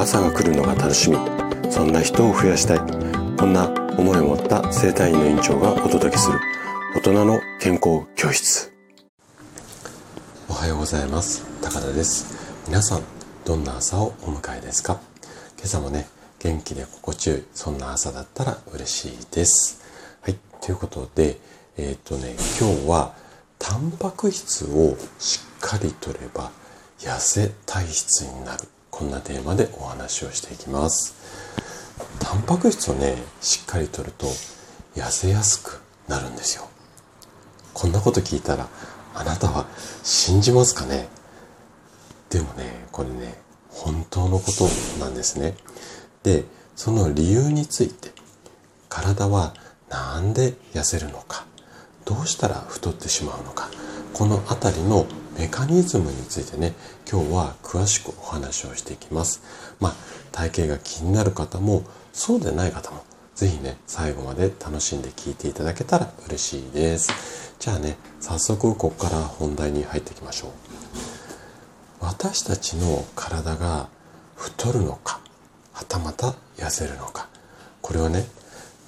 朝が来るのが楽しみ。そんな人を増やしたい。こんな思いを持った生体院の院長がお届けする。大人の健康教室。おはようございます。高田です。皆さんどんな朝をお迎えですか？今朝もね元気で心地よいそんな朝だったら嬉しいです。はい。ということでえっ、ー、とね今日はタンパク質をしっかりとれば痩せ体質になる。こんなテーマでお話をしていきます。タンパク質をねしっかりとると痩せやすくなるんですよ。こんなこと聞いたらあなたは信じますかね？でもねこれね本当のことなんですね。でその理由について体はなんで痩せるのか？どうしたら太ってしまうのか？この辺りのメカニズムについてね今日は詳しくお話をしていきます。まあ体型が気になる方もそうでない方も是非ね最後まで楽しんで聞いていただけたら嬉しいです。じゃあね早速ここから本題に入っていきましょう。私たちの体が太るのかはたまた痩せるのかこれはね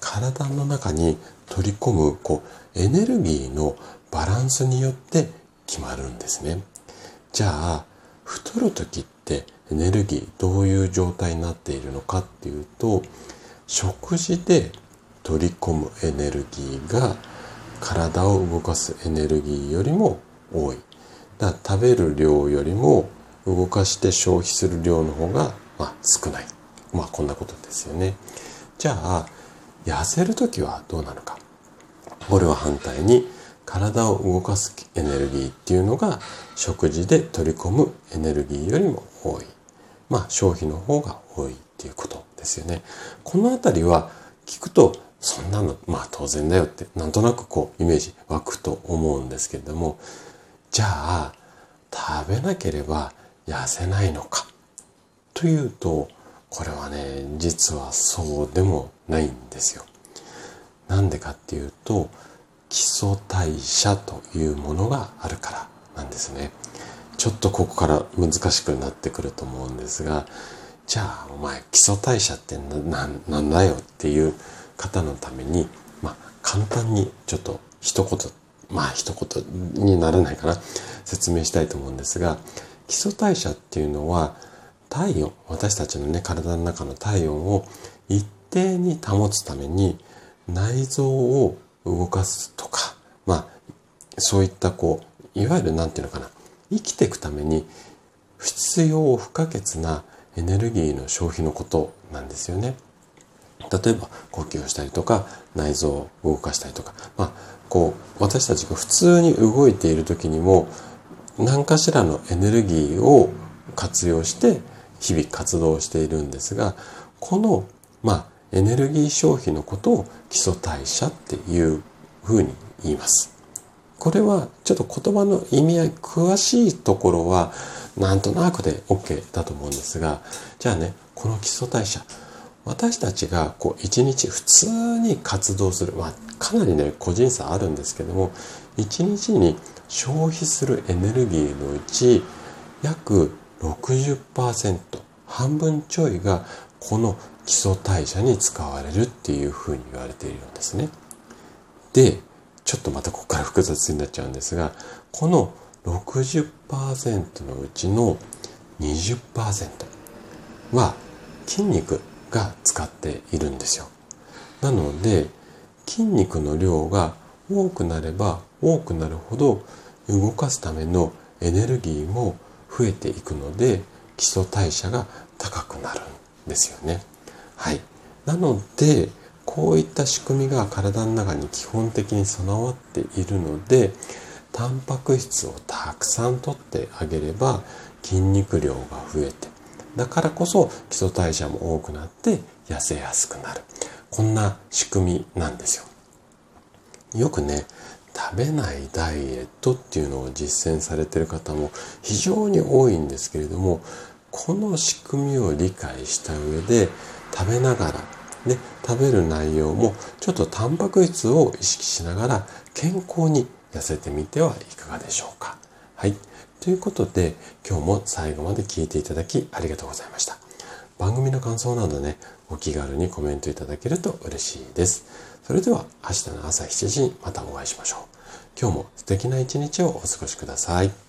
体の中に取り込むこうエネルギーのバランスによって決まるんですね。じゃあ太る時ってエネルギーどういう状態になっているのかっていうと食事で取り込むエネルギーが体を動かすエネルギーよりも多い。だから食べる量よりも動かして消費する量の方が、まあ、少ない。まあこんなことですよね。じゃあ痩せる時はどうなのか。これは反対に体を動かすエネルギーっていうのが食事で取り込むエネルギーよりも多い。まあ消費の方が多いっていうことですよね。このあたりは聞くとそんなのまあ当然だよってなんとなくこうイメージ湧くと思うんですけれどもじゃあ食べなければ痩せないのかというとこれはね実はそうでもないんですよ。なんでかっていうと基礎代謝というものがあるからなんですね。ちょっとここから難しくなってくると思うんですが、じゃあお前基礎代謝ってなんだよっていう方のために、まあ簡単にちょっと一言、まあ一言にならないかな、説明したいと思うんですが、基礎代謝っていうのは体温、私たちのね、体の中の体温を一定に保つために内臓を動かすとか、まあ、そういったこう、いわゆるなんていうのかな、生きていくために必要不可欠なエネルギーの消費のことなんですよね。例えば呼吸をしたりとか内臓を動かしたりとか、まあ、こう私たちが普通に動いている時にも何かしらのエネルギーを活用して日々活動しているんですがこの、まあ、エネルギー消費のことを基礎代謝っていうふうに言います。これはちょっと言葉の意味合い詳しいところはなんとなくで OK だと思うんですがじゃあねこの基礎代謝私たちがこう一日普通に活動する、まあ、かなりね個人差あるんですけども一日に消費するエネルギーのうち約60%半分ちょいがこの基礎代謝に使われるっていうふうに言われているんですね。で、ちょっとまたここから複雑になっちゃうんですが、この60%のうちの20%は筋肉が使っているんですよ。なので、筋肉の量が多くなれば多くなるほど動かすためのエネルギーも増えていくので基礎代謝が高くなるんですよね。はい。なので、こういった仕組みが体の中に基本的に備わっているので、タンパク質をたくさんとってあげれば筋肉量が増えて、だからこそ基礎代謝も多くなって痩せやすくなる。こんな仕組みなんですよ。よくね、食べないダイエットっていうのを実践されてる方も非常に多いんですけれども、この仕組みを理解した上で食べながらで食べる内容もちょっとタンパク質を意識しながら健康に痩せてみてはいかがでしょうか。はい。ということで今日も最後まで聞いていただきありがとうございました。番組の感想などね、お気軽にコメントいただけると嬉しいです。それでは明日の朝7時にまたお会いしましょう。今日も素敵な一日をお過ごしください。